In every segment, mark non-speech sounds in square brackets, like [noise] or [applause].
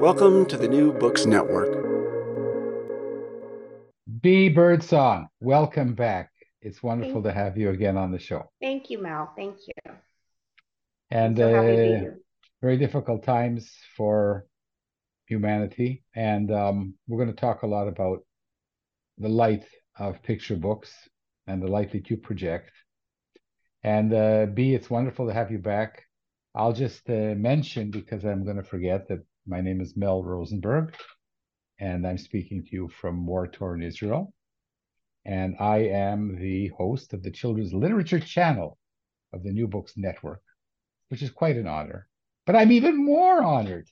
Welcome to the New Books Network. Bea Birdsong, welcome back. It's wonderful to have you again on the show. Thank you, Mel. Thank you. And So happy to be uh, very difficult times for humanity. And um, we're going to talk a lot about the light of picture books and the light that you project. And uh, Bea, it's wonderful to have you back. I'll just uh, mention, because I'm going to forget, that my name is Mel Rosenberg, and I'm speaking to you from war torn Israel. And I am the host of the Children's Literature Channel of the New Books Network, which is quite an honor. But I'm even more honored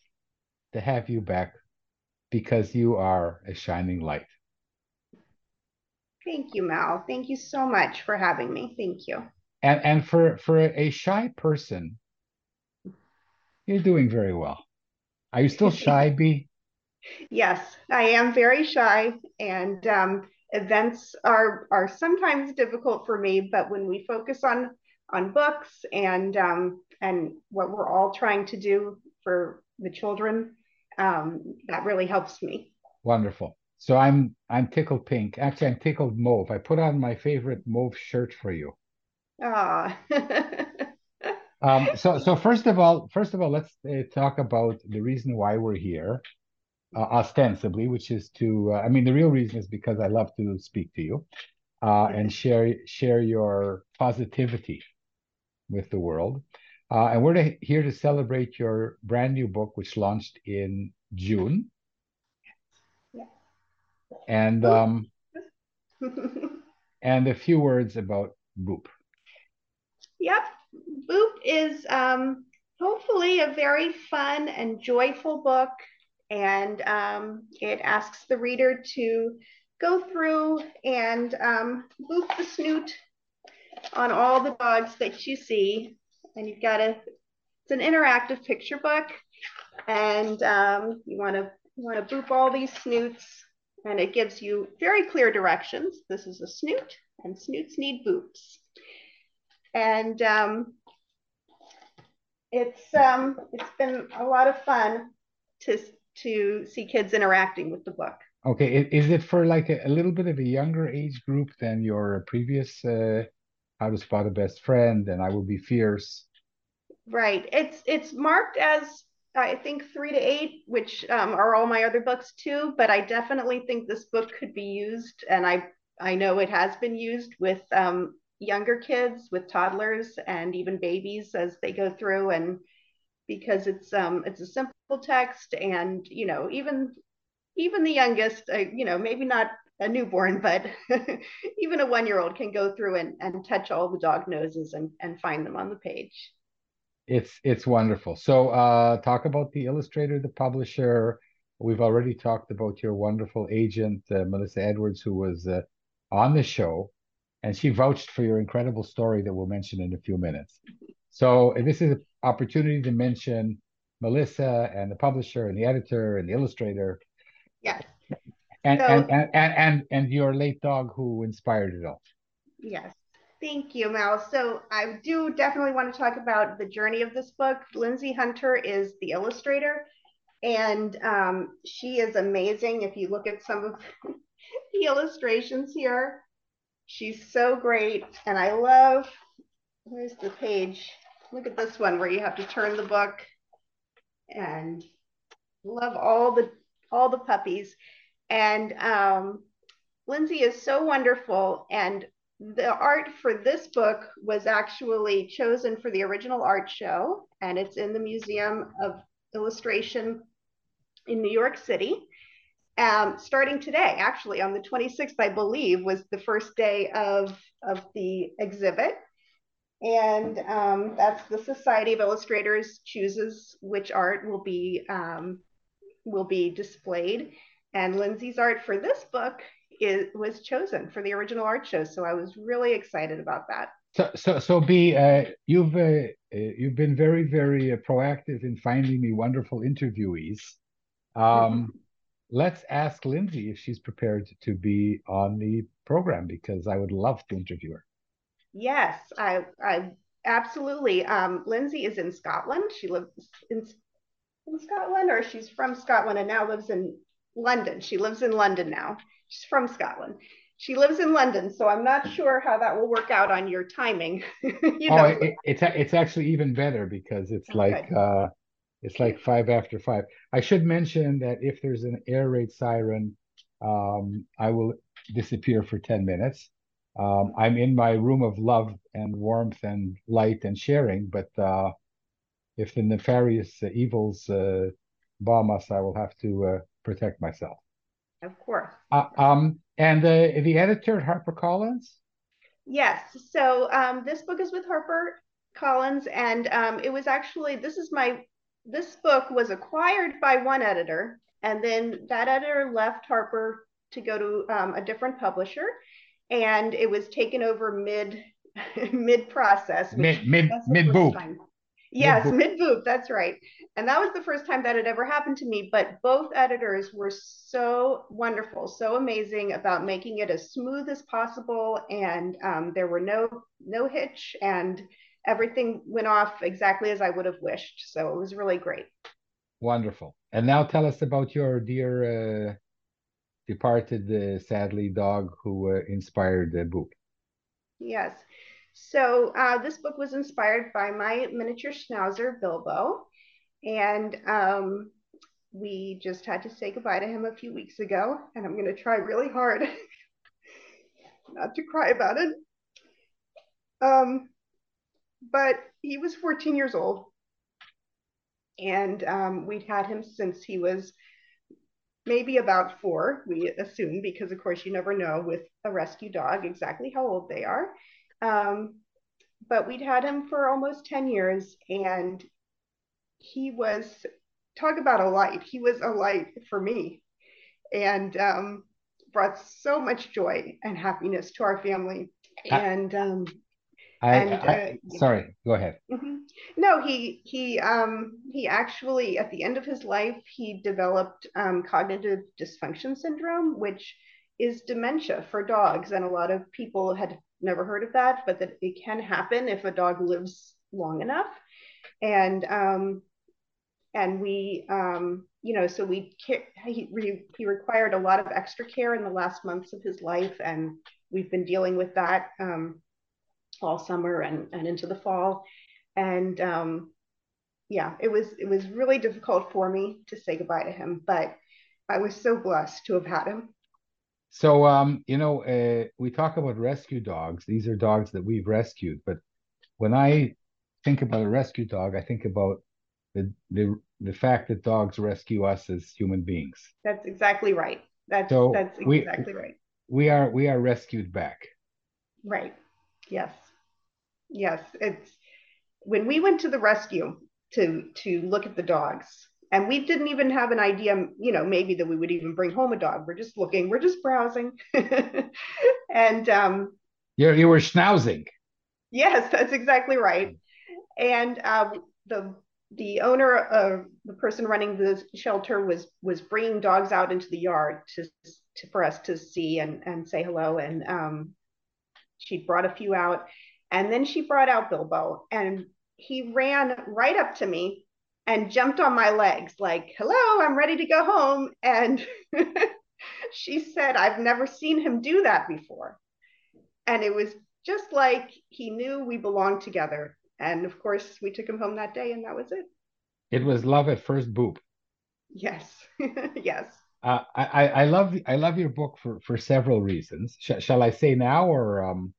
to have you back because you are a shining light. Thank you, Mel. Thank you so much for having me. Thank you. And and for for a shy person, you're doing very well. Are you still shy, Bea? Yes, I am very shy, and um, events are are sometimes difficult for me. But when we focus on on books and um, and what we're all trying to do for the children, um, that really helps me. Wonderful. So I'm I'm tickled pink. Actually, I'm tickled mauve. I put on my favorite mauve shirt for you. Ah, [laughs] Um, so so first of all, first of all, let's uh, talk about the reason why we're here, uh, ostensibly, which is to. Uh, I mean, the real reason is because I love to speak to you, uh, and share share your positivity with the world. Uh, and we're to, here to celebrate your brand new book, which launched in June. Yeah. And um, [laughs] and a few words about Boop. Yep. Boop is um, hopefully a very fun and joyful book. And um, it asks the reader to go through and um, boop the snoot on all the dogs that you see. And you've got a, it's an interactive picture book. And um, you want to you want to boop all these snoots. And it gives you very clear directions. This is a snoot, and snoots need boops and um, it's um, it's been a lot of fun to to see kids interacting with the book. Okay, is it for like a, a little bit of a younger age group than your previous uh, How to Spot a Best Friend and I Will Be Fierce? Right. It's it's marked as I think three to eight, which um, are all my other books too. But I definitely think this book could be used, and I I know it has been used with um, younger kids, with toddlers, and even babies as they go through, and because it's um it's a simple text, and you know even even the youngest, uh, you know maybe not a newborn, but [laughs] even a one year old can go through and, and touch all the dog noses and, and find them on the page. It's it's wonderful. So uh, talk about the illustrator, the publisher. We've already talked about your wonderful agent, uh, Melissa Edwards, who was uh, on the show, and she vouched for your incredible story that we'll mention in a few minutes. So this is an opportunity to mention Melissa and the publisher and the editor and the illustrator. Yes. And So- and, and, and and and your late dog who inspired it all. Yes. Thank you, Mel. So I do definitely want to talk about the journey of this book. Linzie Hunter is the illustrator, and um, she is amazing. If you look at some of [laughs] the illustrations here, she's so great. And I love, where's the page? Look at this one where you have to turn the book and love all the all the puppies. And um, Linzie is so wonderful. And the art for this book was actually chosen for the original art show, and it's in the Museum of Illustration in New York City. Um, starting today, actually, on the 26th, I believe, was the first day of, of the exhibit. And um, that's the Society of Illustrators chooses which art will be um, will be displayed. And Linzie's art for this book is was chosen for the original art show. So I was really excited about that. So so so Bea, uh, you've uh, uh, you've been very very uh, proactive in finding me wonderful interviewees. Um, let's ask Linzie if she's prepared to be on the program because I would love to interview her. Yes, I I absolutely. Um, Linzie is in Scotland. She lives in in Scotland, or she's from Scotland and now lives in London. She lives in London now. She's from Scotland. She lives in London, so I'm not sure how that will work out on your timing. [laughs] you Oh, know, it, it- it's it's actually even better because it's Okay. like uh, it's like five after five. I should mention that if there's an air raid siren, um, I will disappear for 10 minutes. Um, I'm in my room of love and warmth and light and sharing, but uh, if the nefarious uh, evils uh, bomb us, I will have to uh, protect myself. of course. Uh, um, and uh, the editor at HarperCollins, Yes. So um, this book is with Harper Collins, and um, it was actually this is my this book was acquired by one editor, and then that editor left Harper to go to um, a different publisher, and it was taken over mid [laughs] mid process. mid mid mid time. Yes, Mid-boop. mid boop. That's right. And that was the first time that had ever happened to me. But both editors were so wonderful, so amazing about making it as smooth as possible. And um, there were no no hitch, and everything went off exactly as I would have wished. So it was really great. Wonderful. And now tell us about your dear uh, departed, uh, sadly, dog who uh, inspired the book. Yes. So uh, this book was inspired by my miniature schnauzer, Bilbo. And um, we just had to say goodbye to him a few weeks ago. And I'm going to try really hard [laughs] not to cry about it. Um, but he was 14 years old. And um, we'd had him since he was maybe about four, we assume, because of course you never know with a rescue dog exactly how old they are. Um, but we'd had him for almost 10 years and he was, talk about a light. He was a light for me and um, brought so much joy and happiness to our family. And um, I, And, I- uh, sorry, go ahead. Mhm. No, he he um he actually at the end of his life he developed um, cognitive dysfunction syndrome, which is dementia for dogs, and a lot of people had never heard of that, but that it can happen if a dog lives long enough, and um and we um you know so we he he required a lot of extra care in the last months of his life, and we've been dealing with that um all summer and, and into the fall and um, yeah it was it was really difficult for me to say goodbye to him but i was so blessed to have had him So, um, you know, uh, we talk about rescue dogs. These are dogs that we've rescued. But when I think about a rescue dog, I think about the the the fact that dogs rescue us as human beings. that's exactly right that's So that's we- exactly right We are we are rescued back. right yes yes it's when we went to the rescue to to look at the dogs and we didn't even have an idea you know maybe that we would even bring home a dog we're just looking we're just browsing [laughs] and um You you were schnauzing. Yes, that's exactly right. And uh, the the owner of the person running the shelter was was bringing dogs out into the yard to, to for us to see and and say hello and um, she brought a few out and then she brought out bilbo and he ran right up to me and jumped on my legs like hello i'm ready to go home and [laughs] she said i've never seen him do that before and it was just like he knew we belonged together and of course, we took him home that day, and that was it. It was love at first boop. Yes, [laughs] yes. Uh, I, I love I love your book for for several reasons. Sh- shall I say now or um?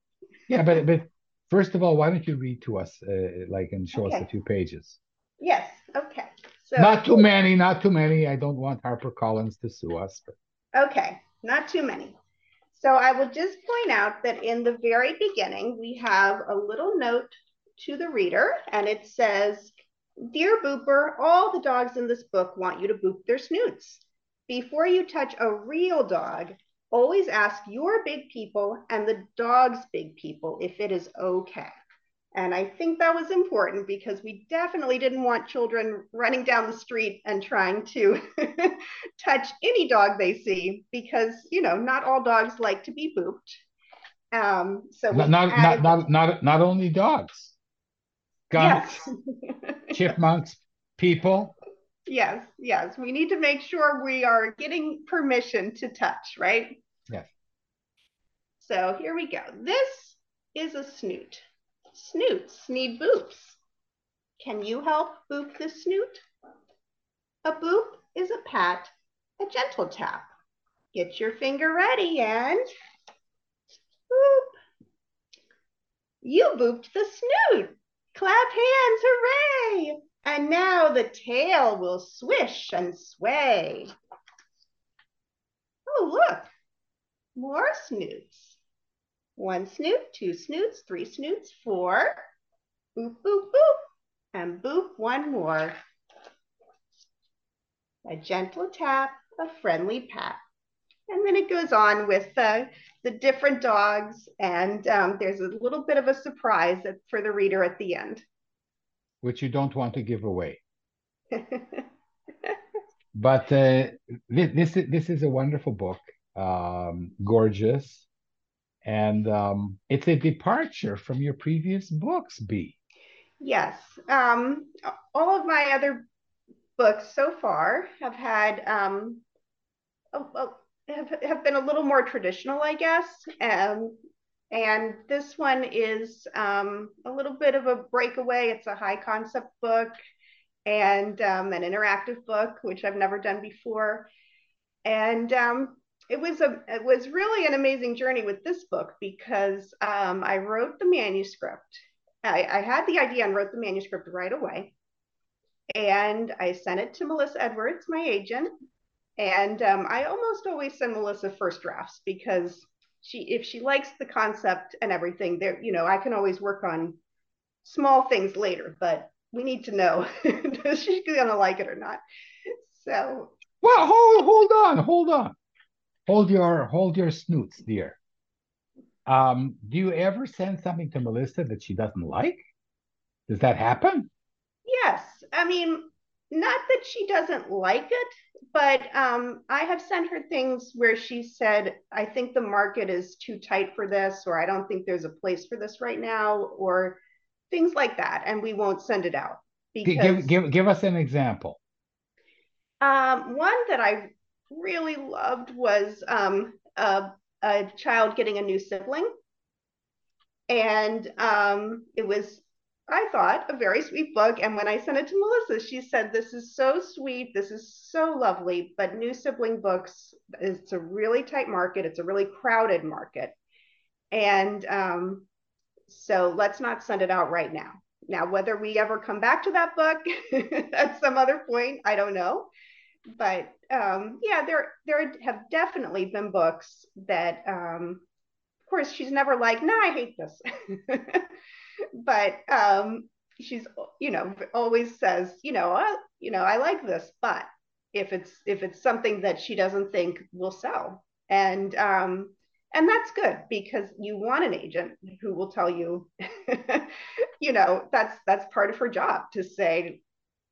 Yeah, but but first of all, why don't you read to us uh, like and show okay. us a few pages? Yes. Okay. So not too many, not too many. I don't want Harper Collins to sue us. But... Okay, not too many. So I will just point out that in the very beginning, we have a little note to the reader and it says, Dear Booper, all the dogs in this book want you to boop their snoots. Before you touch a real dog, always ask your big people and the dog's big people if it is okay. And I think that was important because we definitely didn't want children running down the street and trying to [laughs] touch any dog they see because, you know, not all dogs like to be booped. Um, so not, not, not, not, not only dogs skunks, yes. [laughs] chipmunks, people. Yes, yes. We need to make sure we are getting permission to touch, right? Yes. So here we go. This is a snoot. Snoots need boops. Can you help boop the snoot? A boop is a pat, a gentle tap. Get your finger ready and boop. You booped the snoot. Clap hands, hooray! And now the tail will swish and sway. Oh, look, more snoots. One snoot, two snoots, three snoots, four. Boop, boop, boop, and boop one more. A gentle tap, a friendly pat. And then it goes on with the, the different dogs, and um, there's a little bit of a surprise for the reader at the end. Which you don't want to give away. [laughs] but uh, this, this, this is a wonderful book, um, gorgeous, and um, it's a departure from your previous books, Bea. Yes. Um, all of my other books so far have had um, a, a, have, have been a little more traditional, I guess. Um, and this one is um, a little bit of a breakaway. It's a high concept book and um, an interactive book, which I've never done before. And um, it was a it was really an amazing journey with this book because um, I wrote the manuscript. I, I had the idea and wrote the manuscript right away. And I sent it to Melissa Edwards, my agent, and um, I almost always send Melissa first drafts because she, if she likes the concept and everything, there, you know, I can always work on small things later. But we need to know [laughs] is she gonna like it or not. So. Well, hold hold on, hold on, hold your hold your snoots, dear. Um, do you ever send something to Melissa that she doesn't like? Does that happen? Yes. I mean, not that she doesn't like it, but um, I have sent her things where she said, I think the market is too tight for this, or I don't think there's a place for this right now, or things like that. And we won't send it out. Because, give, give, give us an example. Um, one that I really loved was um, a, a child getting a new sibling. And um, it was I thought, a very sweet book. And when I sent it to Melissa, she said, This is so sweet. This is so lovely. But new sibling books, it's a really tight market, it's a really crowded market. And um, so let's not send it out right now. Now, whether we ever come back to that book [laughs] at some other point, I don't know. But um, yeah, there there have definitely been books that, um, of course, she's never like, no, I hate this. [laughs] but um, she's you know always says you know I, you know I like this, but if it's if it's something that she doesn't think will sell, and um, and that's good because you want an agent who will tell you, [laughs] you know that's that's part of her job to say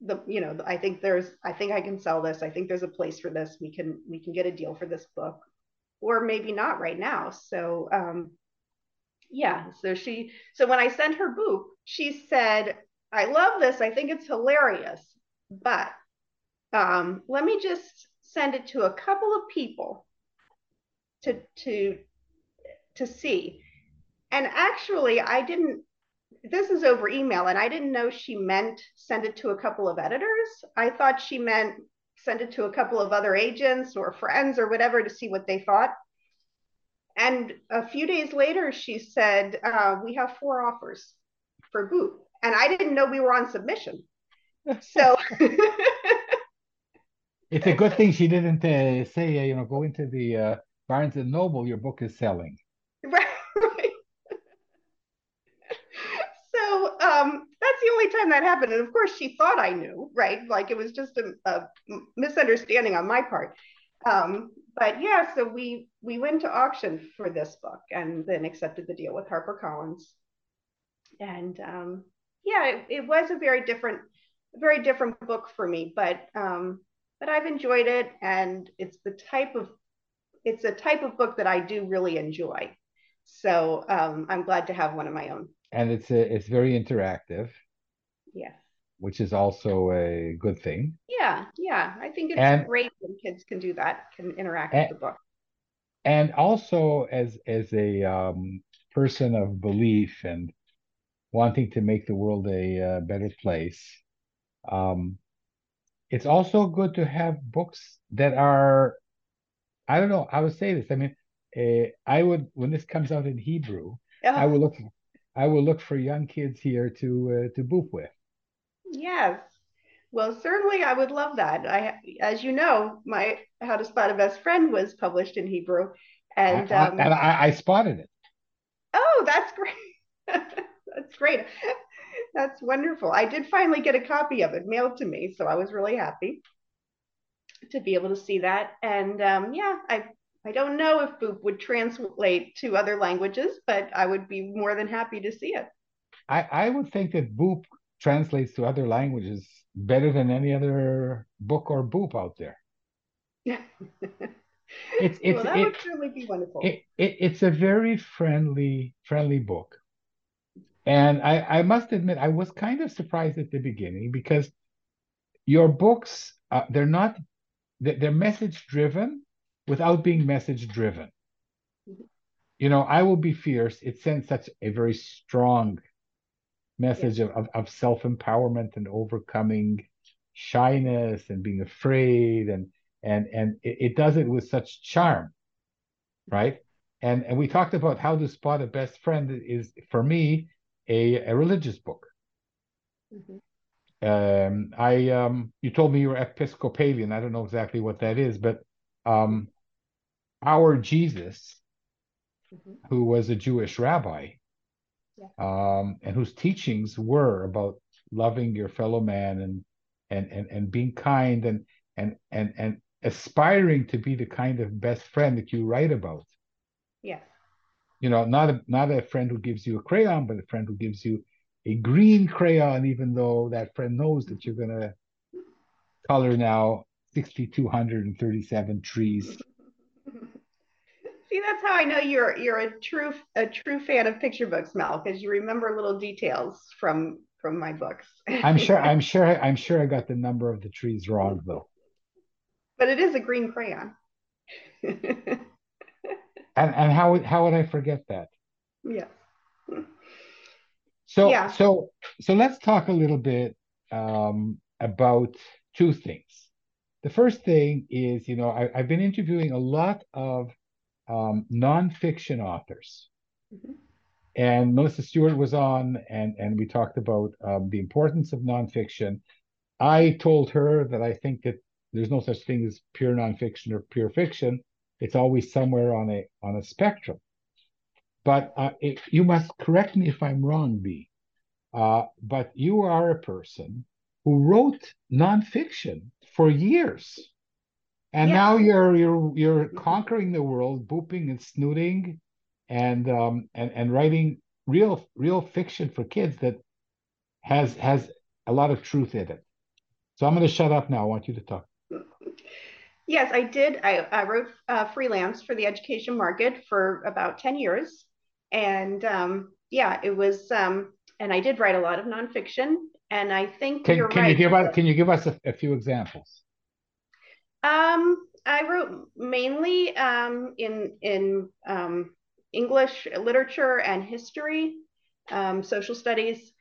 the you know I think there's I think I can sell this. I think there's a place for this. We can we can get a deal for this book, or maybe not right now. So um, yeah. So she so when I sent her Boop, she said, "I love this. I think it's hilarious, but um, let me just send it to a couple of people to to to see." And actually, I didn't this is over email and I didn't know she meant send it to a couple of editors. I thought she meant send it to a couple of other agents or friends or whatever to see what they thought. And a few days later, she said, uh, We have four offers for Boop. And I didn't know we were on submission. So [laughs] it's a good thing she didn't uh, say, uh, you know, go into the uh, Barnes and Noble, your book is selling. Right. Um, that's the only time that happened. And of course, she thought I knew, right? Like it was just a, a misunderstanding on my part. Um, but yeah, so we we went to auction for this book and then accepted the deal with HarperCollins. And um, yeah, it, it, was a very different, very different book for me, but um, but I've enjoyed it, and it's the type of it's a type of book that I do really enjoy. So um, I'm glad to have one of my own and it's a, it's very interactive. Yes. Which is also a good thing. Yeah, yeah. I think it's and, great when kids can do that, can interact and, with the book. And also as as a um, person of belief and wanting to make the world a uh, better place, um, it's also good to have books that are, I don't know, I would say this. I mean, uh, I would when this comes out in Hebrew, I would look I will look for young kids here to uh, to boop with. Yes. Well, certainly I would love that. I, as you know, my How to Spot a Best Friend was published in Hebrew, and I, um, and I, I, spotted it. Oh, that's great. [laughs] that's great. That's wonderful. I did finally get a copy of it mailed to me, so I was really happy to be able to see that. And um, yeah, I I don't know if Boop would translate to other languages, but I would be more than happy to see it. I, I would think that Boop translates to other languages better than any other book or Boop out there. [laughs] it's, it's, well, that it, would certainly be wonderful. It, it, it's a very friendly, friendly book. And I, I must admit, I was kind of surprised at the beginning because your books, uh, they're not, they're message driven, without being message driven. You know, I will be fierce. It sends such a very strong message of, of self empowerment and overcoming shyness and being afraid and and and it, it, does it with such charm right and and we talked about how to spot a best friend is for me a, a religious book mm-hmm. um i um you told me you were episcopalian i don't know exactly what that is but um our Jesus, mm-hmm. who was a Jewish rabbi, yeah. um, and whose teachings were about loving your fellow man and and and, and being kind and and and and aspiring to be the kind of best friend that you write about. Yeah. You know, not a not a friend who gives you a crayon, but a friend who gives you a green crayon, even though that friend knows that you're gonna color now 6,237 trees See, that's how I know you're you're a true a true fan of picture books, Mel, because you remember little details from from my books. I'm sure I'm [laughs] sure I'm sure I got the number of the trees wrong though. But it is a green crayon. [laughs] and and how how would I forget that? Yeah. So yeah. so so let's talk a little bit um, about two things. The first thing is, you know, I, have been interviewing a lot of um, nonfiction authors. Mm-hmm. And Melissa Stewart was on, and, and we talked about um, the importance of nonfiction. I told her that I think that there's no such thing as pure nonfiction or pure fiction. It's always somewhere on a on a spectrum. But uh, it, you must correct me if I'm wrong, Bea. Uh, but you are a person who wrote nonfiction for years. And yeah. now you're you're you're conquering the world, booping and snooting, and um and and writing real real fiction for kids that has has a lot of truth in it. So I'm going to shut up now. I want you to talk. Yes, I did. I, I wrote uh, freelance for the education market for about 10 years. And um, yeah, it was, um, and I did write a lot of nonfiction. And I think can, you're can right. You give us, can you give us a, a few examples? Um, I wrote mainly um, in in um, English literature and history, um, social studies.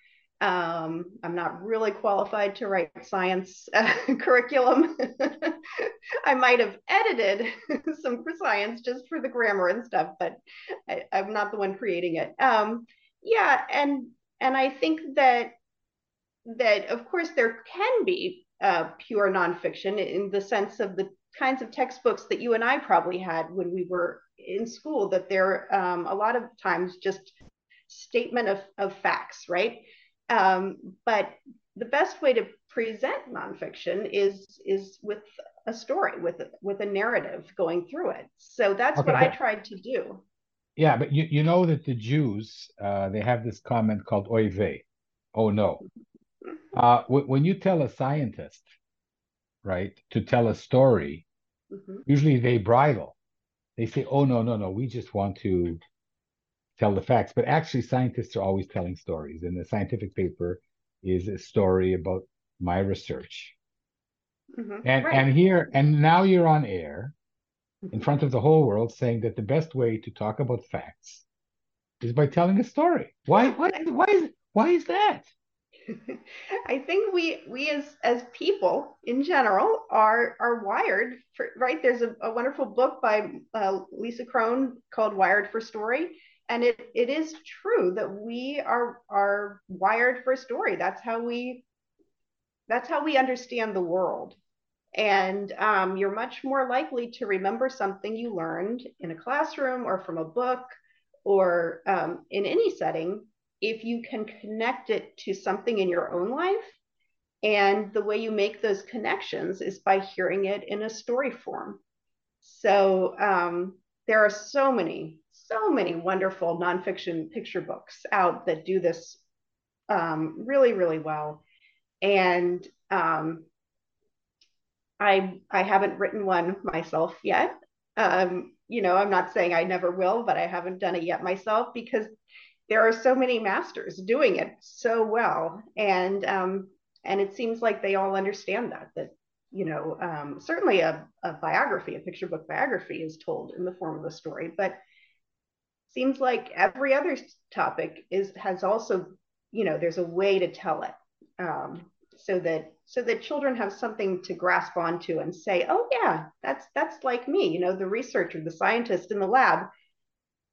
Um, I'm not really qualified to write science uh, [laughs] curriculum. [laughs] I might have edited [laughs] some for science just for the grammar and stuff, but I, am not the one creating it. Um, yeah, and and I think that that of course there can be uh, pure nonfiction in the sense of the kinds of textbooks that you and I probably had when we were in school. That they're um, a lot of times just statement of, of facts, right? Um, but the best way to present nonfiction is is with a story, with with a narrative going through it. So that's okay, what but, I tried to do. Yeah, but you, you know that the Jews uh, they have this comment called "oy vey," oh no. Uh, when you tell a scientist, right, to tell a story, mm-hmm. usually they bridle. They say, "Oh no, no, no, we just want to tell the facts. But actually, scientists are always telling stories, and the scientific paper is a story about my research. Mm-hmm. And right. and here and now you're on air in mm-hmm. front of the whole world saying that the best way to talk about facts is by telling a story. Why why why is why is that? [laughs] I think we we as as people in general are are wired for right. There's a, a wonderful book by uh, Lisa Cron called Wired for Story, and it it is true that we are are wired for story. That's how we that's how we understand the world. And um, you're much more likely to remember something you learned in a classroom or from a book or um, in any setting if you can connect it to something in your own life and the way you make those connections is by hearing it in a story form so um, there are so many so many wonderful nonfiction picture books out that do this um, really, really well. And um, I I haven't written one myself yet. Um, you know, I'm not saying I never will, but I haven't done it yet myself because there are so many masters doing it so well, and um, and it seems like they all understand that that you know um, certainly a, a biography, a picture book biography, is told in the form of a story, but seems like every other topic is has also you know there's a way to tell it um, so that so that children have something to grasp onto and say oh yeah that's that's like me you know the researcher the scientist in the lab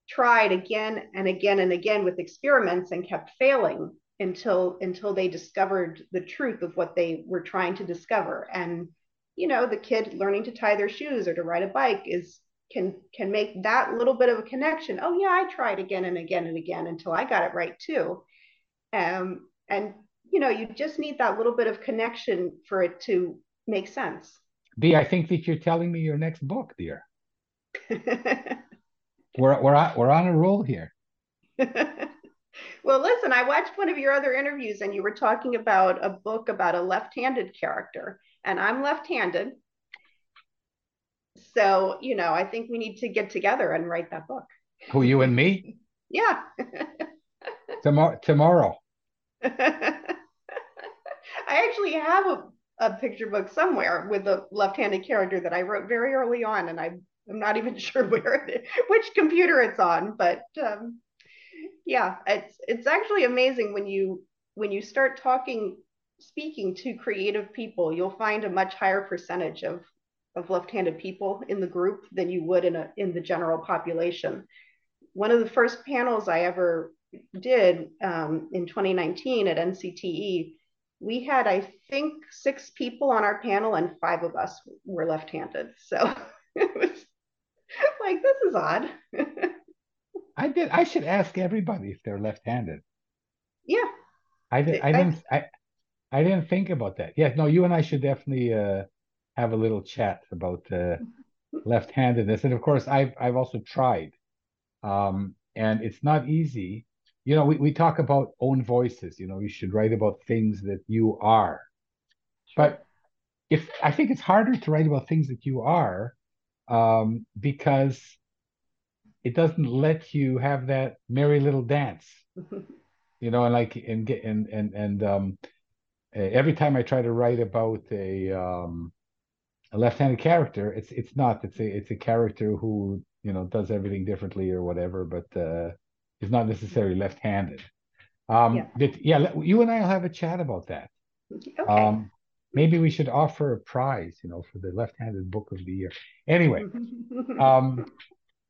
tried again and again and again with experiments and kept failing until until they discovered the truth of what they were trying to discover. And you know the kid learning to tie their shoes or to ride a bike is can can make that little bit of a connection. Oh yeah i tried again and again and again until i got it right too. Um, and you know you just need that little bit of connection for it to make sense. Bea i think that you're telling me your next book dear [laughs] we're, we're, on, we're on a roll here [laughs] well listen i watched one of your other interviews and you were talking about a book about a left-handed character and i'm left-handed so, you know, I think we need to get together and write that book. Who, you and me? [laughs] yeah. [laughs] tomorrow. Tomorrow. I actually have a, a picture book somewhere with a left-handed character that I wrote very early on, and I, I'm not even [laughs] sure where which computer it's on. But um, yeah, it's it's actually amazing when you when you start talking, speaking to creative people, you'll find a much higher percentage of of left-handed people in the group than you would in a in the general population. One of the first panels I ever did um, in 2019 at NCTE, we had I think six people on our panel and five of us were left-handed. So [laughs] it was like this is odd. I did. I should ask everybody if they're left-handed. Yeah. I did. I didn't. I I didn't think about that. Yeah. No. You and I should definitely. Uh, have a little chat about uh, [laughs] left-handedness. And of course, I've I've also tried, um, and it's not easy. You know, we, we talk about own voices. You know, you should write about things that you are, but if I think it's harder to write about things that you are, um, because it doesn't let you have that merry little dance, [laughs] you know, and like and get and and and um, every time I try to write about a um, a left-handed character, it's it's not it's a it's a character who you know does everything differently or whatever, but uh, is not necessarily left-handed. Um, yeah. But yeah, you and I will have a chat about that. Okay. Um, maybe we should offer a prize, you know, for the left-handed book of the year. Anyway, [laughs] um,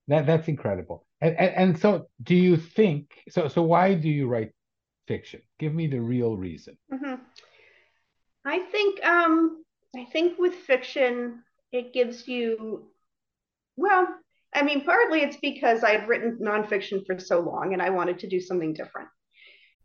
that that's incredible. And, and and so, do you think so? So, why do you write fiction? Give me the real reason. Mm-hmm. I think um, I think with fiction, it gives you well. I mean, partly it's because I've written nonfiction for so long, and I wanted to do something different.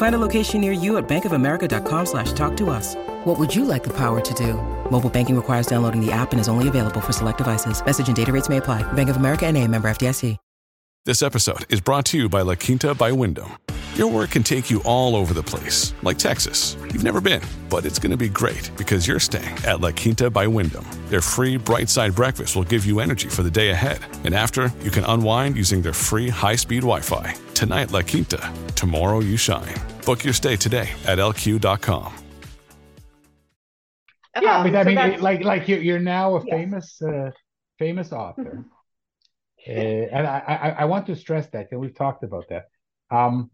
Find a location near you at bankofamerica.com slash talk to us. What would you like the power to do? Mobile banking requires downloading the app and is only available for select devices. Message and data rates may apply. Bank of America and a member FDIC. This episode is brought to you by La Quinta by Wyndham. Your work can take you all over the place, like Texas. You've never been, but it's going to be great because you're staying at La Quinta by Wyndham. Their free bright side breakfast will give you energy for the day ahead. And after, you can unwind using their free high speed Wi Fi. Tonight, La Quinta. Tomorrow, you shine. Book your stay today at lq.com. Yeah, um, I mean, so like, like you're, you're now a yes. famous, uh, famous author. [laughs] uh, and I, I, I, want to stress that, and we've talked about that. Um,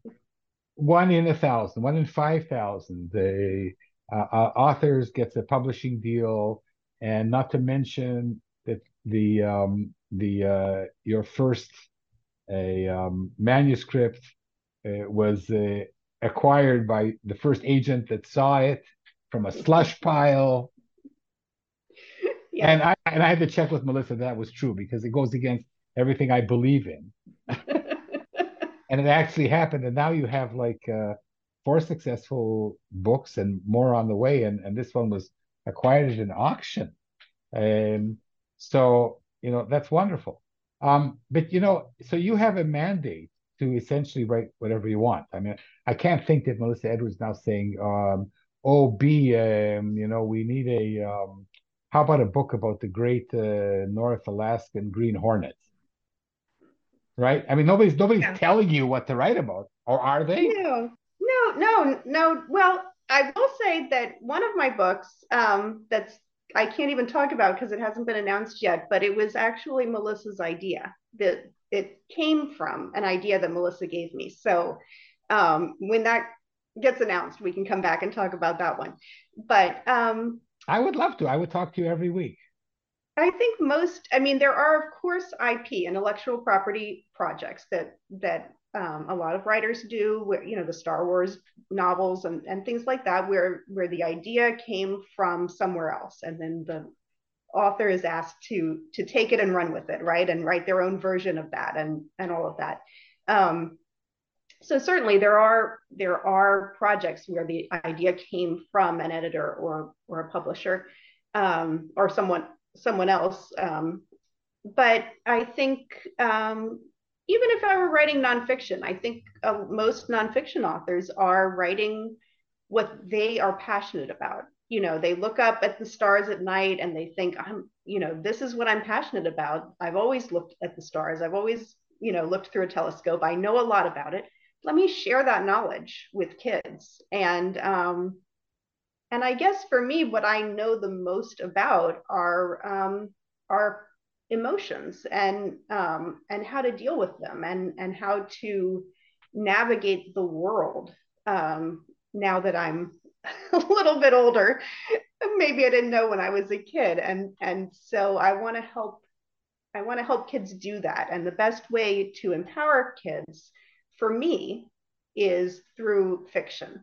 one in a thousand, one in five thousand, the uh, uh, authors gets a publishing deal, and not to mention that the um, the uh, your first a um, manuscript uh, was uh, acquired by the first agent that saw it from a slush [laughs] pile. Yeah. And I and I had to check with Melissa that was true because it goes against everything I believe in. [laughs] and it actually happened. And now you have like uh, four successful books and more on the way. And, and this one was acquired at an auction. Um, so, you know, that's wonderful. Um, but, you know, so you have a mandate to essentially write whatever you want. I mean, I can't think that Melissa Edwards now saying, um, oh, Bea, um, you know, we need a, um, how about a book about the great uh, North Alaskan green hornets? Right? I mean, nobody's nobody's yeah. telling you what to write about, or are they? No, no, no, no. Well, I will say that one of my books um, that's I can't even talk about because it hasn't been announced yet, but it was actually Melissa's idea. That it came from an idea that Melissa gave me. So um, when that gets announced, we can come back and talk about that one. But um, I would love to. I would talk to you every week. I think most, I mean, there are of course IP, intellectual property projects that that um, a lot of writers do, where you know the Star Wars novels and, and things like that, where where the idea came from somewhere else, and then the author is asked to to take it and run with it, right, and write their own version of that, and and all of that. Um, so certainly there are there are projects where the idea came from an editor or or a publisher um, or someone someone else. Um, but I think um, even if I were writing nonfiction, I think uh, most nonfiction authors are writing what they are passionate about. You know, they look up at the stars at night and they think, I'm, you know, this is what I'm passionate about. I've always looked at the stars. I've always, you know, looked through a telescope. I know a lot about it. Let me share that knowledge with kids. And um, and I guess for me, what I know the most about are um, are emotions and um, and how to deal with them and and how to navigate the world. Um, now that I'm [laughs] a little bit older, maybe I didn't know when I was a kid, and and so I want to help. I want to help kids do that, and the best way to empower kids, for me, is through fiction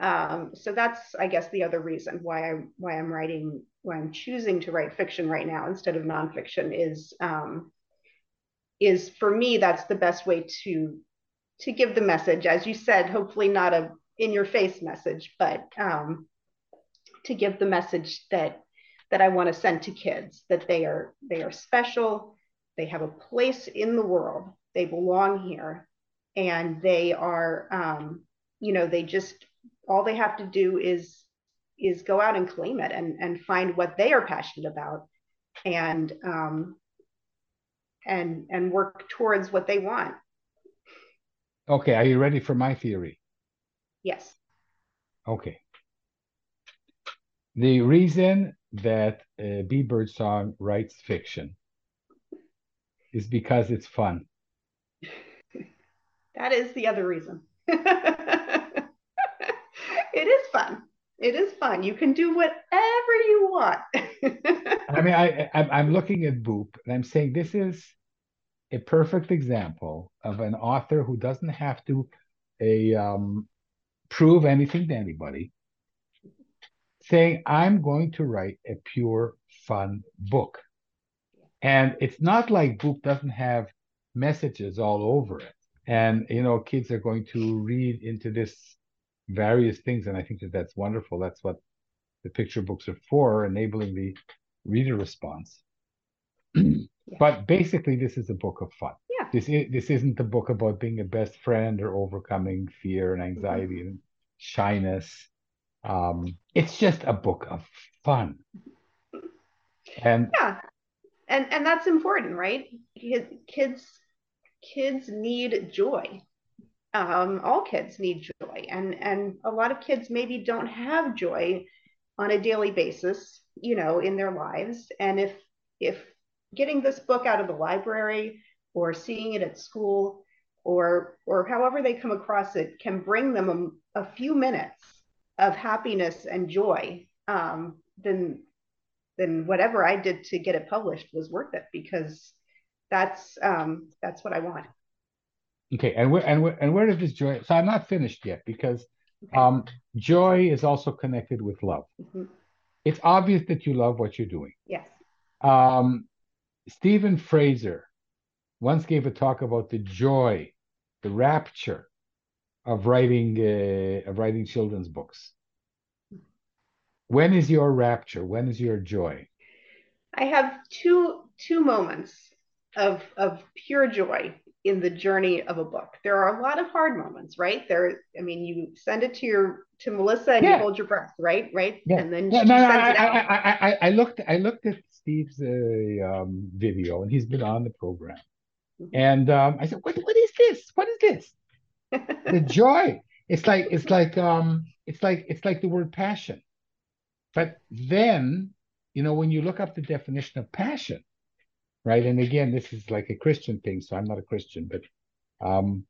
um, so that's, I guess, the other reason why I why I'm writing, why I'm choosing to write fiction right now instead of nonfiction is um, is for me that's the best way to to give the message, as you said, hopefully not a in your face message, but um, to give the message that that I want to send to kids that they are they are special, they have a place in the world, they belong here, and they are um, you know they just all they have to do is is go out and claim it and and find what they are passionate about and um, and and work towards what they want. Okay, are you ready for my theory? Yes. Okay. The reason that uh, Bea Birdsong writes fiction is because it's fun. [laughs] that is the other reason. [laughs] it is fun. It is fun. You can do whatever you want. [laughs] I mean, I, I I'm looking at Boop and I'm saying this is a perfect example of an author who doesn't have to a um, prove anything to anybody, saying, I'm going to write a pure fun book. And it's not like Boop doesn't have messages all over it. And, you know, kids are going to read into this various things. And I think that that's wonderful. That's what the picture books are for, enabling the reader response. yeah. [clears throat] But basically, this is a book of fun. Yeah. This is this isn't a book about being a best friend or overcoming fear and anxiety mm-hmm. and shyness. Um, it's just a book of fun. And yeah, and and that's important, right? Kids kids need joy. Um, all kids need joy, and and a lot of kids maybe don't have joy on a daily basis, you know, in their lives. And if if getting this book out of the library or seeing it at school or or however they come across it can bring them a, a few minutes of happiness and joy um, then then whatever I did to get it published was worth it because that's um, that's what I want. Okay, and where and where and where does this joy? So I'm not finished yet because okay. um, joy is also connected with love. Mm-hmm. It's obvious that you love what you're doing. Yes. Um, Steven Fraser once gave a talk about the joy, the rapture of writing uh, of writing children's books. When is your rapture? When is your joy? I have two two moments of of pure joy in the journey of a book. There are a lot of hard moments, right? There, I mean, you send it to your to Melissa and yeah. you hold your breath, right? Right, yeah. and then yeah, no, no, I, I, I, I, looked I looked at Steve's uh, um, video, and he's been on the program, mm-hmm. and um, I said, "What what is this? What is this?" [laughs] the joy. It's like it's like um it's like it's like the word passion, but then you know when you look up the definition of passion, right? And again, this is like a Christian thing, so I'm not a Christian, but um,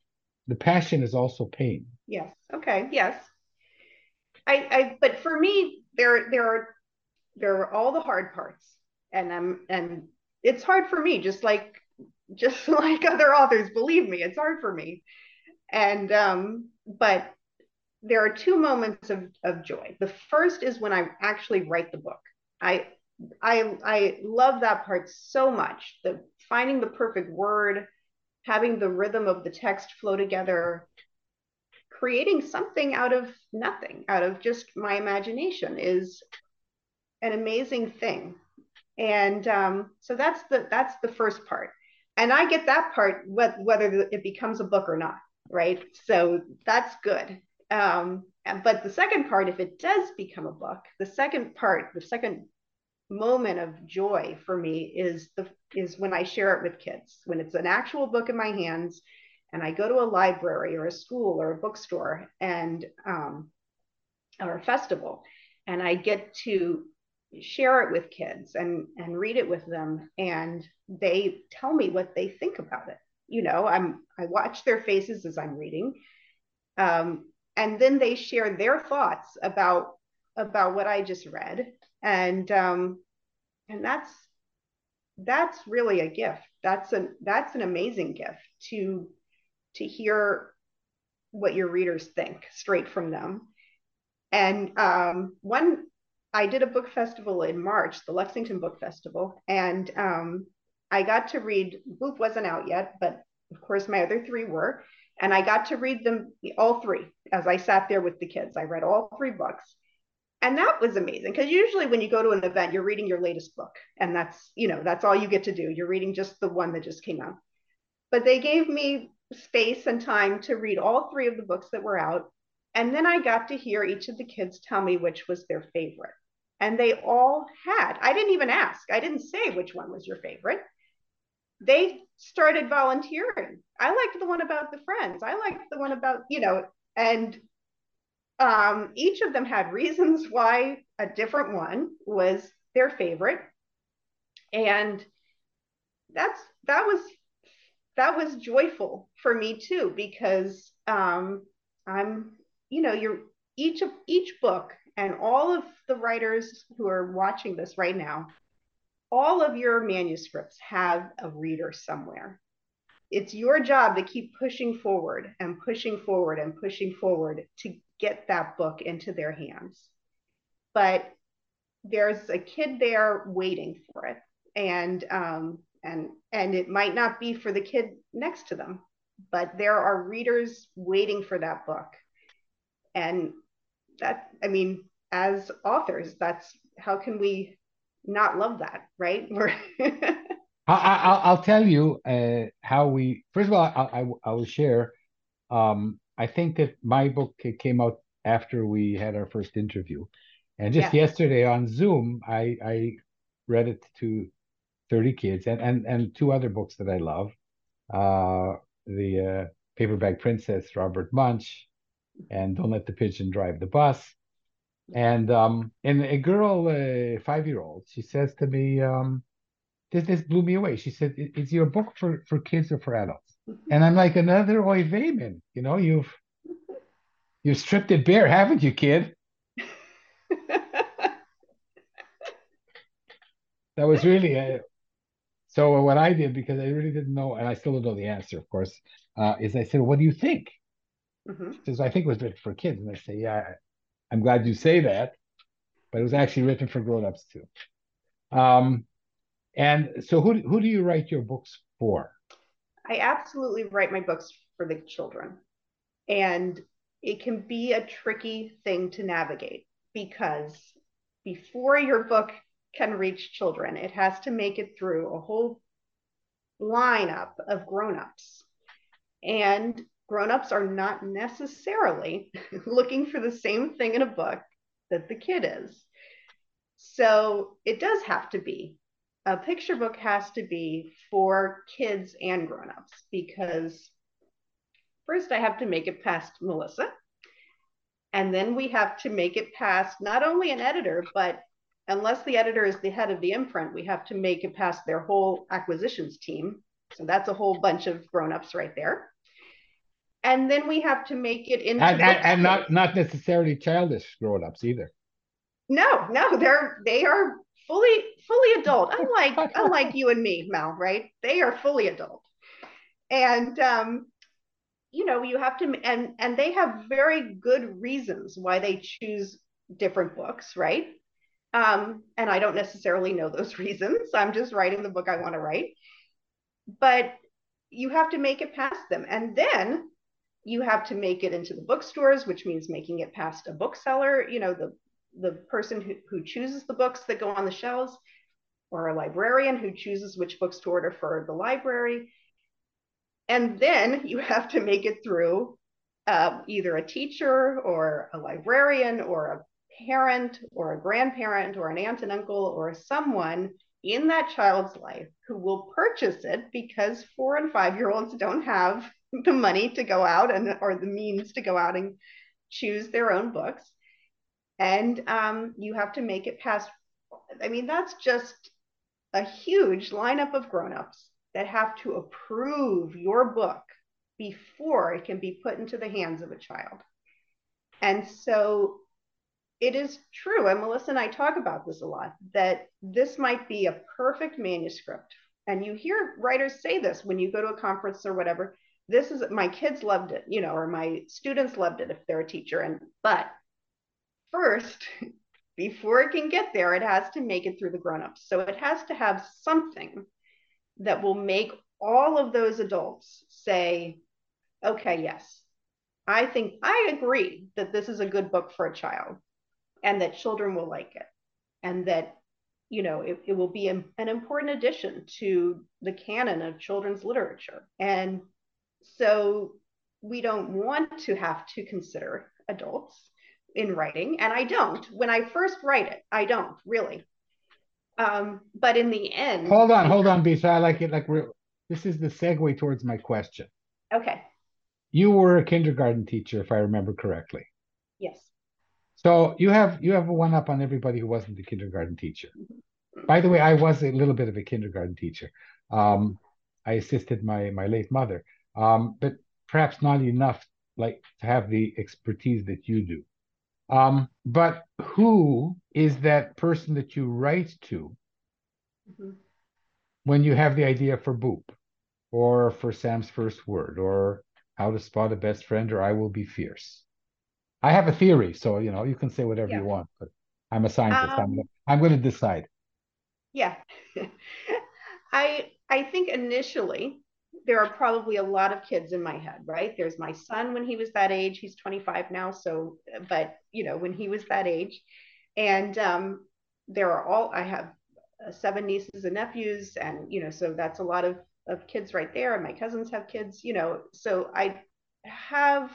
the passion is also pain. Yes. Okay. Yes. I, I, but for me, there, there are, there are all the hard parts, and I'm, and it's hard for me, just like, just [laughs] like other authors. Believe me, it's hard for me. And, um, but there are two moments of, of joy. The first is when I actually write the book. I I I love that part so much. The finding the perfect word, having the rhythm of the text flow together, creating something out of nothing, out of just my imagination is an amazing thing. And um, so that's the that's the first part. And I get that part whether it becomes a book or not, right? So that's good. Um, but the second part, if it does become a book, the second part, the second moment of joy for me is the is when I share it with kids. When it's an actual book in my hands, and I go to a library or a school or a bookstore and um, or a festival, and I get to share it with kids and and read it with them, and they tell me what they think about it. You know, I'm I watch their faces as I'm reading, um, and then they share their thoughts about about what I just read and um, and that's that's really a gift. That's an that's an amazing gift to to hear what your readers think straight from them. And um, one, I did a book festival in March, the Lexington Book Festival, and um, I got to read. Boop wasn't out yet, but of course my other three were, And I got to read them all three as I sat there with the kids. I read all three books. And that was amazing because usually when you go to an event, you're reading your latest book. And that's, you know, that's all you get to do. You're reading just the one that just came out. But they gave me space and time to read all three of the books that were out. And then I got to hear each of the kids tell me which was their favorite. And they all had, I didn't even ask, I didn't say which one was your favorite. They started volunteering. I liked the one about the friends. I liked the one about, you know, and um, each of them had reasons why a different one was their favorite. And that's that was that was joyful for me too because um, I'm you know you're each of each book and all of the writers who are watching this right now all of your manuscripts have a reader somewhere it's your job to keep pushing forward and pushing forward and pushing forward to get that book into their hands. But there's a kid there waiting for it. And um, and and it might not be for the kid next to them but there are readers waiting for that book. And that i mean as authors that's how can we not love that right? [laughs] We're I, will tell you uh, how we first of all I, I, I will share um, i think that my book came out after we had our first interview. And just yeah. yesterday on zoom i i read it to 30 kids and and and two other books that i love. Uh the uh, paper bag princess robert munsch and don't let the pigeon drive the bus. And um and a girl a five year old she says to me um this this blew me away. She said is your book for for kids or for adults and i'm like another oy veyman you know you've you've stripped it bare haven't you kid that was really a, so what I did, because I really didn't know, and I still don't know the answer, of course, uh, is I said, "What do you think?" Mm-hmm. She says, "I think it was written for kids," and I say, "Yeah, I'm glad you say that, but it was actually written for grown-ups too." Um, and so, who who do you write your books for? I absolutely write my books for the children, and it can be a tricky thing to navigate because before your book can reach children. It has to make it through a whole lineup of grown-ups. And grown-ups are not necessarily [laughs] looking for the same thing in a book that the kid is. So it does have to be a picture book has to be for kids and grown-ups because first I have to make it past Melissa. And then we have to make it past not only an editor, but unless the editor is the head of the imprint, we have to make it past their whole acquisitions team. So that's a whole bunch of grown-ups right there. And then we have to make it into and, and, and not not necessarily childish grown-ups either. No, no, they're they are fully fully adult, unlike [laughs] unlike you and me, Mel, right? They are fully adult. And um, you know, you have to and and they have very good reasons why they choose different books, right? Um, and I don't necessarily know those [laughs] reasons. I'm just writing the book I want to write. But you have to make it past them. And then you have to make it into the bookstores, which means making it past a bookseller, you know, the the person who, who chooses the books that go on the shelves, or a librarian who chooses which books to order for the library. And then you [laughs] have to make it through uh, either a teacher or a librarian or a parent or a grandparent or an aunt and uncle or someone in that child's life who will purchase it because four and five year olds don't have [laughs] the money to go out and or the means to go out and choose their own books and um, you have to make it past i mean that's just a huge lineup of grown-ups that have to approve your book before it can be put into the hands of a child and so it is true, and Melissa and I talk about this a lot, that this might be a perfect manuscript. And you hear writers say this when you go to a conference or whatever. This is my kids loved it, you know, or my students loved it if they're a teacher. And but first, before it can get there, it has to make it through the grown-ups. So it has to have something that will make all of those adults say, okay, yes, I think I agree that this is a good book for a child and that children will like it and that you know it, it will be an, an important addition to the canon of children's literature and so we don't want to have to consider adults in writing and i don't. When i first write it i don't really. Um, but in the end hold on hold on Bisa. i like it like we're this is the segue towards my question. Okay. You were a kindergarten teacher if i remember correctly. Yes. So you have you have a one up on everybody who wasn't a kindergarten teacher. By the way, I was a little bit of a kindergarten teacher. Um, I assisted my my late mother, um, but perhaps not enough like to have the expertise that you do. Um, but who is that person that you write to mm-hmm. when you have the idea for Boop, or for Sam's first word, or how to spot a best friend, or I will be fierce? I have a theory, so you know you can say whatever yeah. you want, but I'm a scientist. Um, I'm I'm going to decide. Yeah, [laughs] I I think initially there are probably a lot of kids in my head, right? There's my son when he was that age. He's 25 now, so but you know when he was that age, and um, there are all I have uh, seven nieces and nephews, and you know so that's a lot of of kids right there, and my cousins have kids, you know, so I have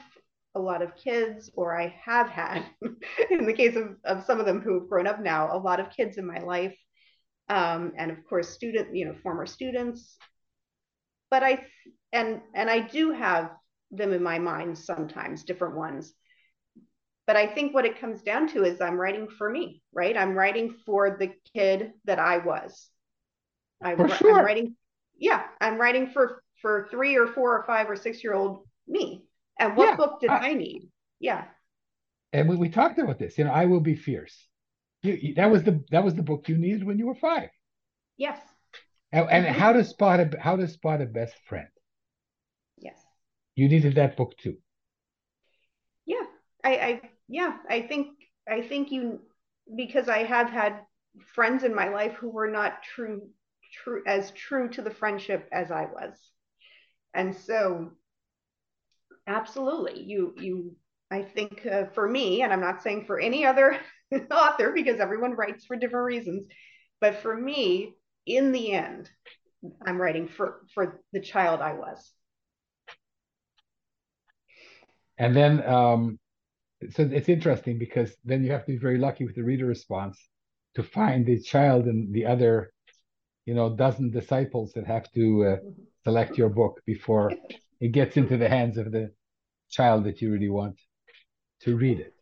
a lot of kids, or I have had, [laughs] in the case of, of some of them who have grown up now, a lot of kids in my life. Um, and of course, student, you know, former students. But I, and, and I do have them in my mind sometimes, different ones. But I think what it comes down to is I'm writing for me, right? I'm writing for the kid that I was. I, for sure. I'm writing, yeah, I'm writing for for three or four or five or six year old me and what yeah, book did I, I, need? Yeah. And we, we talked about this. You know, I will be fierce. You, that was the that was the book you needed when you were five. Yes. And, and how to spot a how to spot a best friend. Yes. You needed that book too. Yeah, I, I yeah, I think I think you because I have had friends in my life who were not true true as true to the friendship as I was. And so absolutely you you i think uh, for me and i'm not saying for any other [laughs] author because everyone writes for different reasons but for me in the end i'm writing for for the child i was and then um so it's interesting because then you have to be very lucky with the reader response to find the child and the other you know dozen disciples that have to uh, select your book before it gets into the hands of the child that you really want to read it.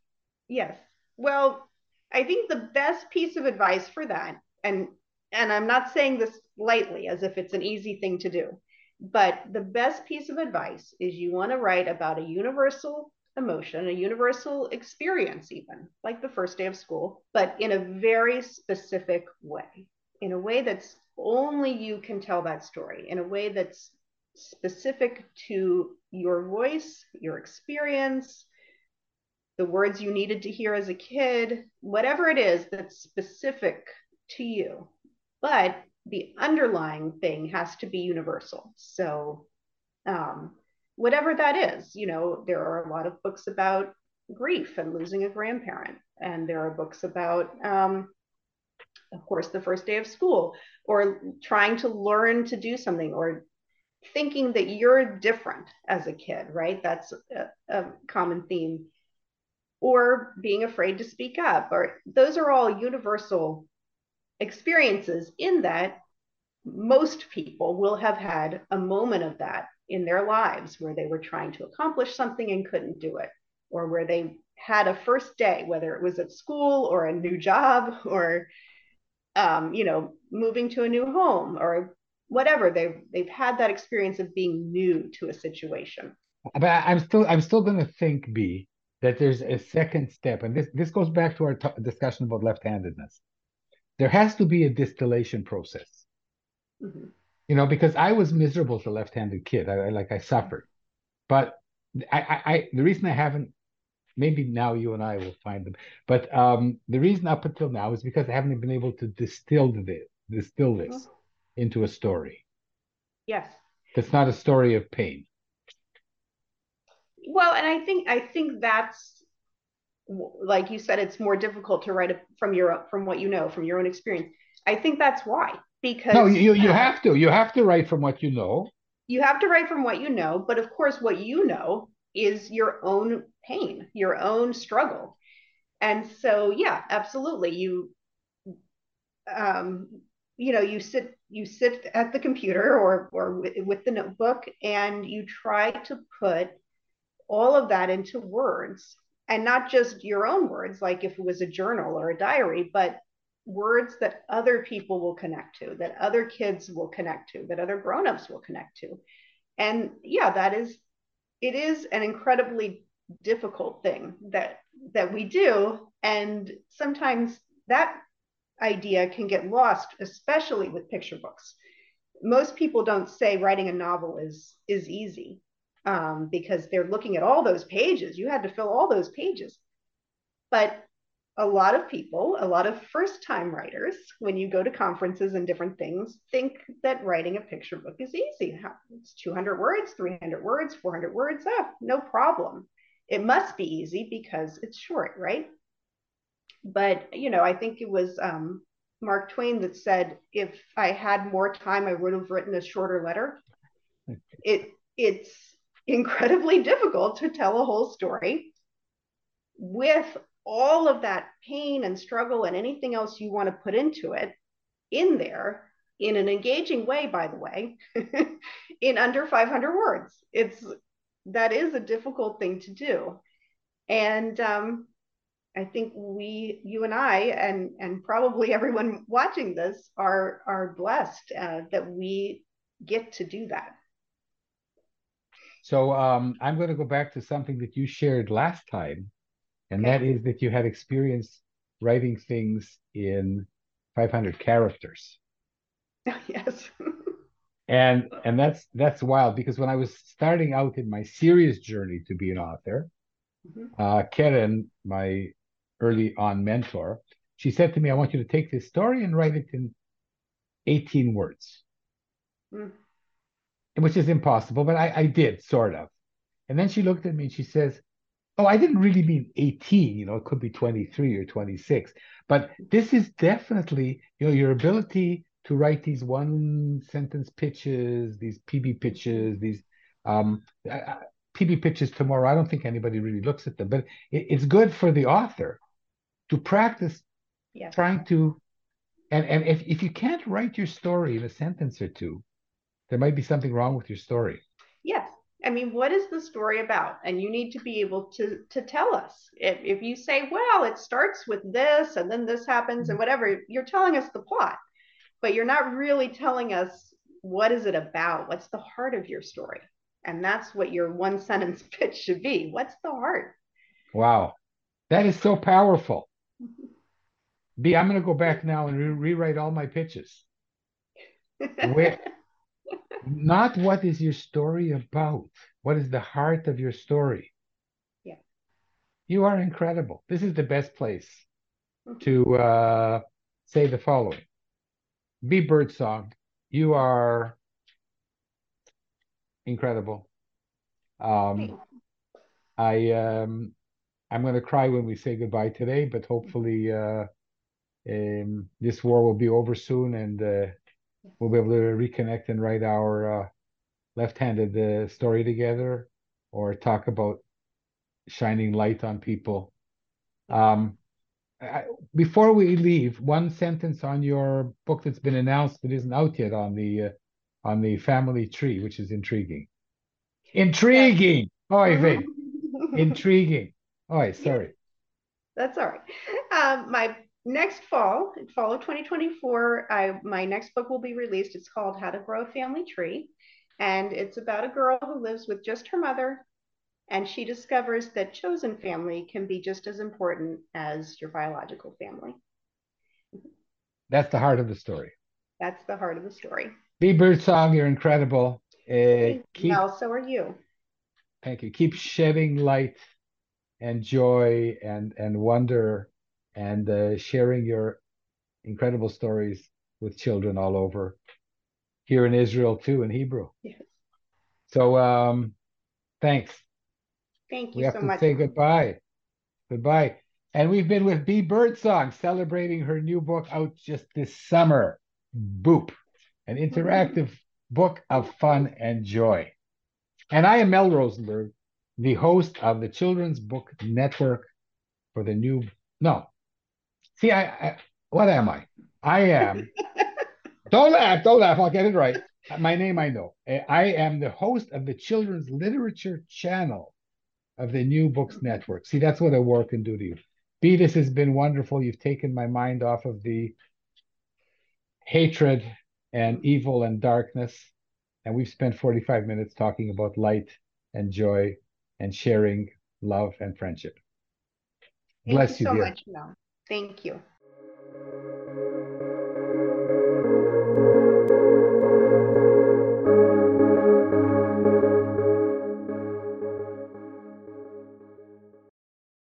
Yes. Well, I think the best piece of advice for that, and and I'm not saying this lightly as if it's an easy thing to do, but the best piece of advice is you want to write about a universal emotion, a universal experience, even like the first day of school, but in a very specific way, in a way that's only you can tell that story, in a way that's specific to your voice, your experience, the words you needed to hear as a kid, whatever it is that's specific to you. But the underlying thing has to be universal. So, um, whatever that is, you know, there are a lot of books about grief and losing a grandparent, and there are books about, um, of course, the first day of school, or trying to learn to do something, or thinking that you're different as a kid, right? That's a, a, common theme. Or being afraid to speak up, or those are all universal experiences in that most people will have had a moment of that in their lives where they were trying to accomplish something and couldn't do it, or where they had a first day, whether it was at school or a new job [laughs] or um, you know, moving to a new home or whatever. They've they've had that experience of being new to a situation. But i'm still i'm still going to think b that there's a second step. And this this goes back to our t- discussion about left-handedness there has to be a distillation process mm-hmm. you know because i was miserable as a left-handed kid I, I like i suffered but I, I, I the reason i haven't maybe now you and i will find them but um the reason up until now is because i haven't been able to distill this distill this mm-hmm into a story. Yes. It's not a story of pain. Well, and I think I think that's like you said, it's more difficult to write from your from what you know from your own experience. I think that's why because no, you you have to you have to write from what you know. You have to write from what you know, but of course, what you know is your own pain, your own struggle, and so yeah, absolutely, you um, you know, you sit you sit at the computer or or with, with the notebook and you try to put all of that into words and not just your own words like if it was a journal or a diary but words that other people will connect to that other kids will connect to that other grown-ups will connect to. And yeah that is it is an incredibly difficult thing that that we do. And sometimes that idea can get lost especially with picture books. Most people don't say writing a novel is is easy um, because they're looking at all those pages. You had to fill all those pages. But a lot of people, a lot of first time writers, when you go to conferences and different things, think that writing a picture book is easy. It's 200 words, 300 words, 400 words, oh, no problem. It must be easy because it's short, right? But, you know, I think it was um, Mark Twain that said, if I had more time, I would have written a shorter letter. [laughs] It, it's incredibly difficult to tell a whole story with all of that pain and struggle and anything else you want to put into it in there in an engaging way by the way [laughs] in under 500 words. It's that is a difficult thing to do. And um, i think we you and i and and probably everyone watching this are are blessed uh, that we get to do that so um, I'm going to go back to something that you shared last time, and okay. that is that you had experience writing things in 500 characters. [laughs] Yes. and and that's that's wild because when I was starting out in my serious journey to be an author, mm-hmm. uh, Karen, my early on mentor, she said to me, "I want you to take this story and write it in 18 words." Mm which is impossible, but I, I did sort of. And then she looked at me and she says, Oh, I didn't really mean 18, you know, it could be 23 or 26. But this is definitely, you know, your ability to write these one sentence pitches, these PB pitches, these um, uh, uh PB pitches tomorrow. I don't think anybody really looks at them, but it, it's good for the author to practice yes. trying to. And, and if, if you can't write your story in a sentence or two, there might be something wrong with your story. Yes. I mean, what is the story about? And you need to be able to to tell us. If if you say, well, it starts with this and then this happens and mm-hmm. whatever, you're telling us the plot, but you're not really telling us what is it about? What's the heart of your story? And that's what your one sentence [laughs] pitch should be. What's the heart? Wow. That is so powerful. [laughs] Bea, I'm going to go back now and re- rewrite all my pitches. [laughs] Where not what is your story about what is the heart of your story. Yeah. You are incredible. This is the best place mm-hmm. to uh, say the following. Bea Birdsong. You are incredible. Um, i um, i'm going to cry when we say goodbye today but hopefully uh, um, this war will be over soon and uh, we'll be able to reconnect and write our uh, left-handed uh, story together or talk about shining light on people. Um, I, before we leave one sentence on your book that's been announced that isn't out yet on the uh, on the family tree which is intriguing. Intriguing! [laughs] Yeah. oh wait intriguing oh sorry. That's all right. Um, my next fall, fall of 2024, I, my next book will be released. It's called How to Grow a Family Tree. And it's about a girl who lives with just her mother. And she discovers that chosen family can be just as important as your biological family. That's the heart of the story. That's the heart of the story. Bea Birdsong, you're incredible. Uh, keep, well, so are you. Thank you. Keep shedding light and joy and and wonder and uh, sharing your incredible stories with children all over here in Israel too in Hebrew. Yes. So um, thanks. Thank you we have so to much. say goodbye. Goodbye. And we've been with Bea Birdsong celebrating her new book out just this summer, Boop, an interactive book of fun and joy. And I am Mel Rosenberg, the host of the Children's Book Network for the new. No, see, I, I what am I? I am. [laughs] don't laugh, don't laugh. I'll get it right. My name I know. Eh, I am the host of the Children's Literature Channel of the New Books Network. See, that's what a war can do to you. This has been wonderful. You've taken my mind off of the hatred and evil and darkness. And we've spent 45 minutes talking about light and joy and sharing love and friendship. Thank Bless you so dear. much. Thank you.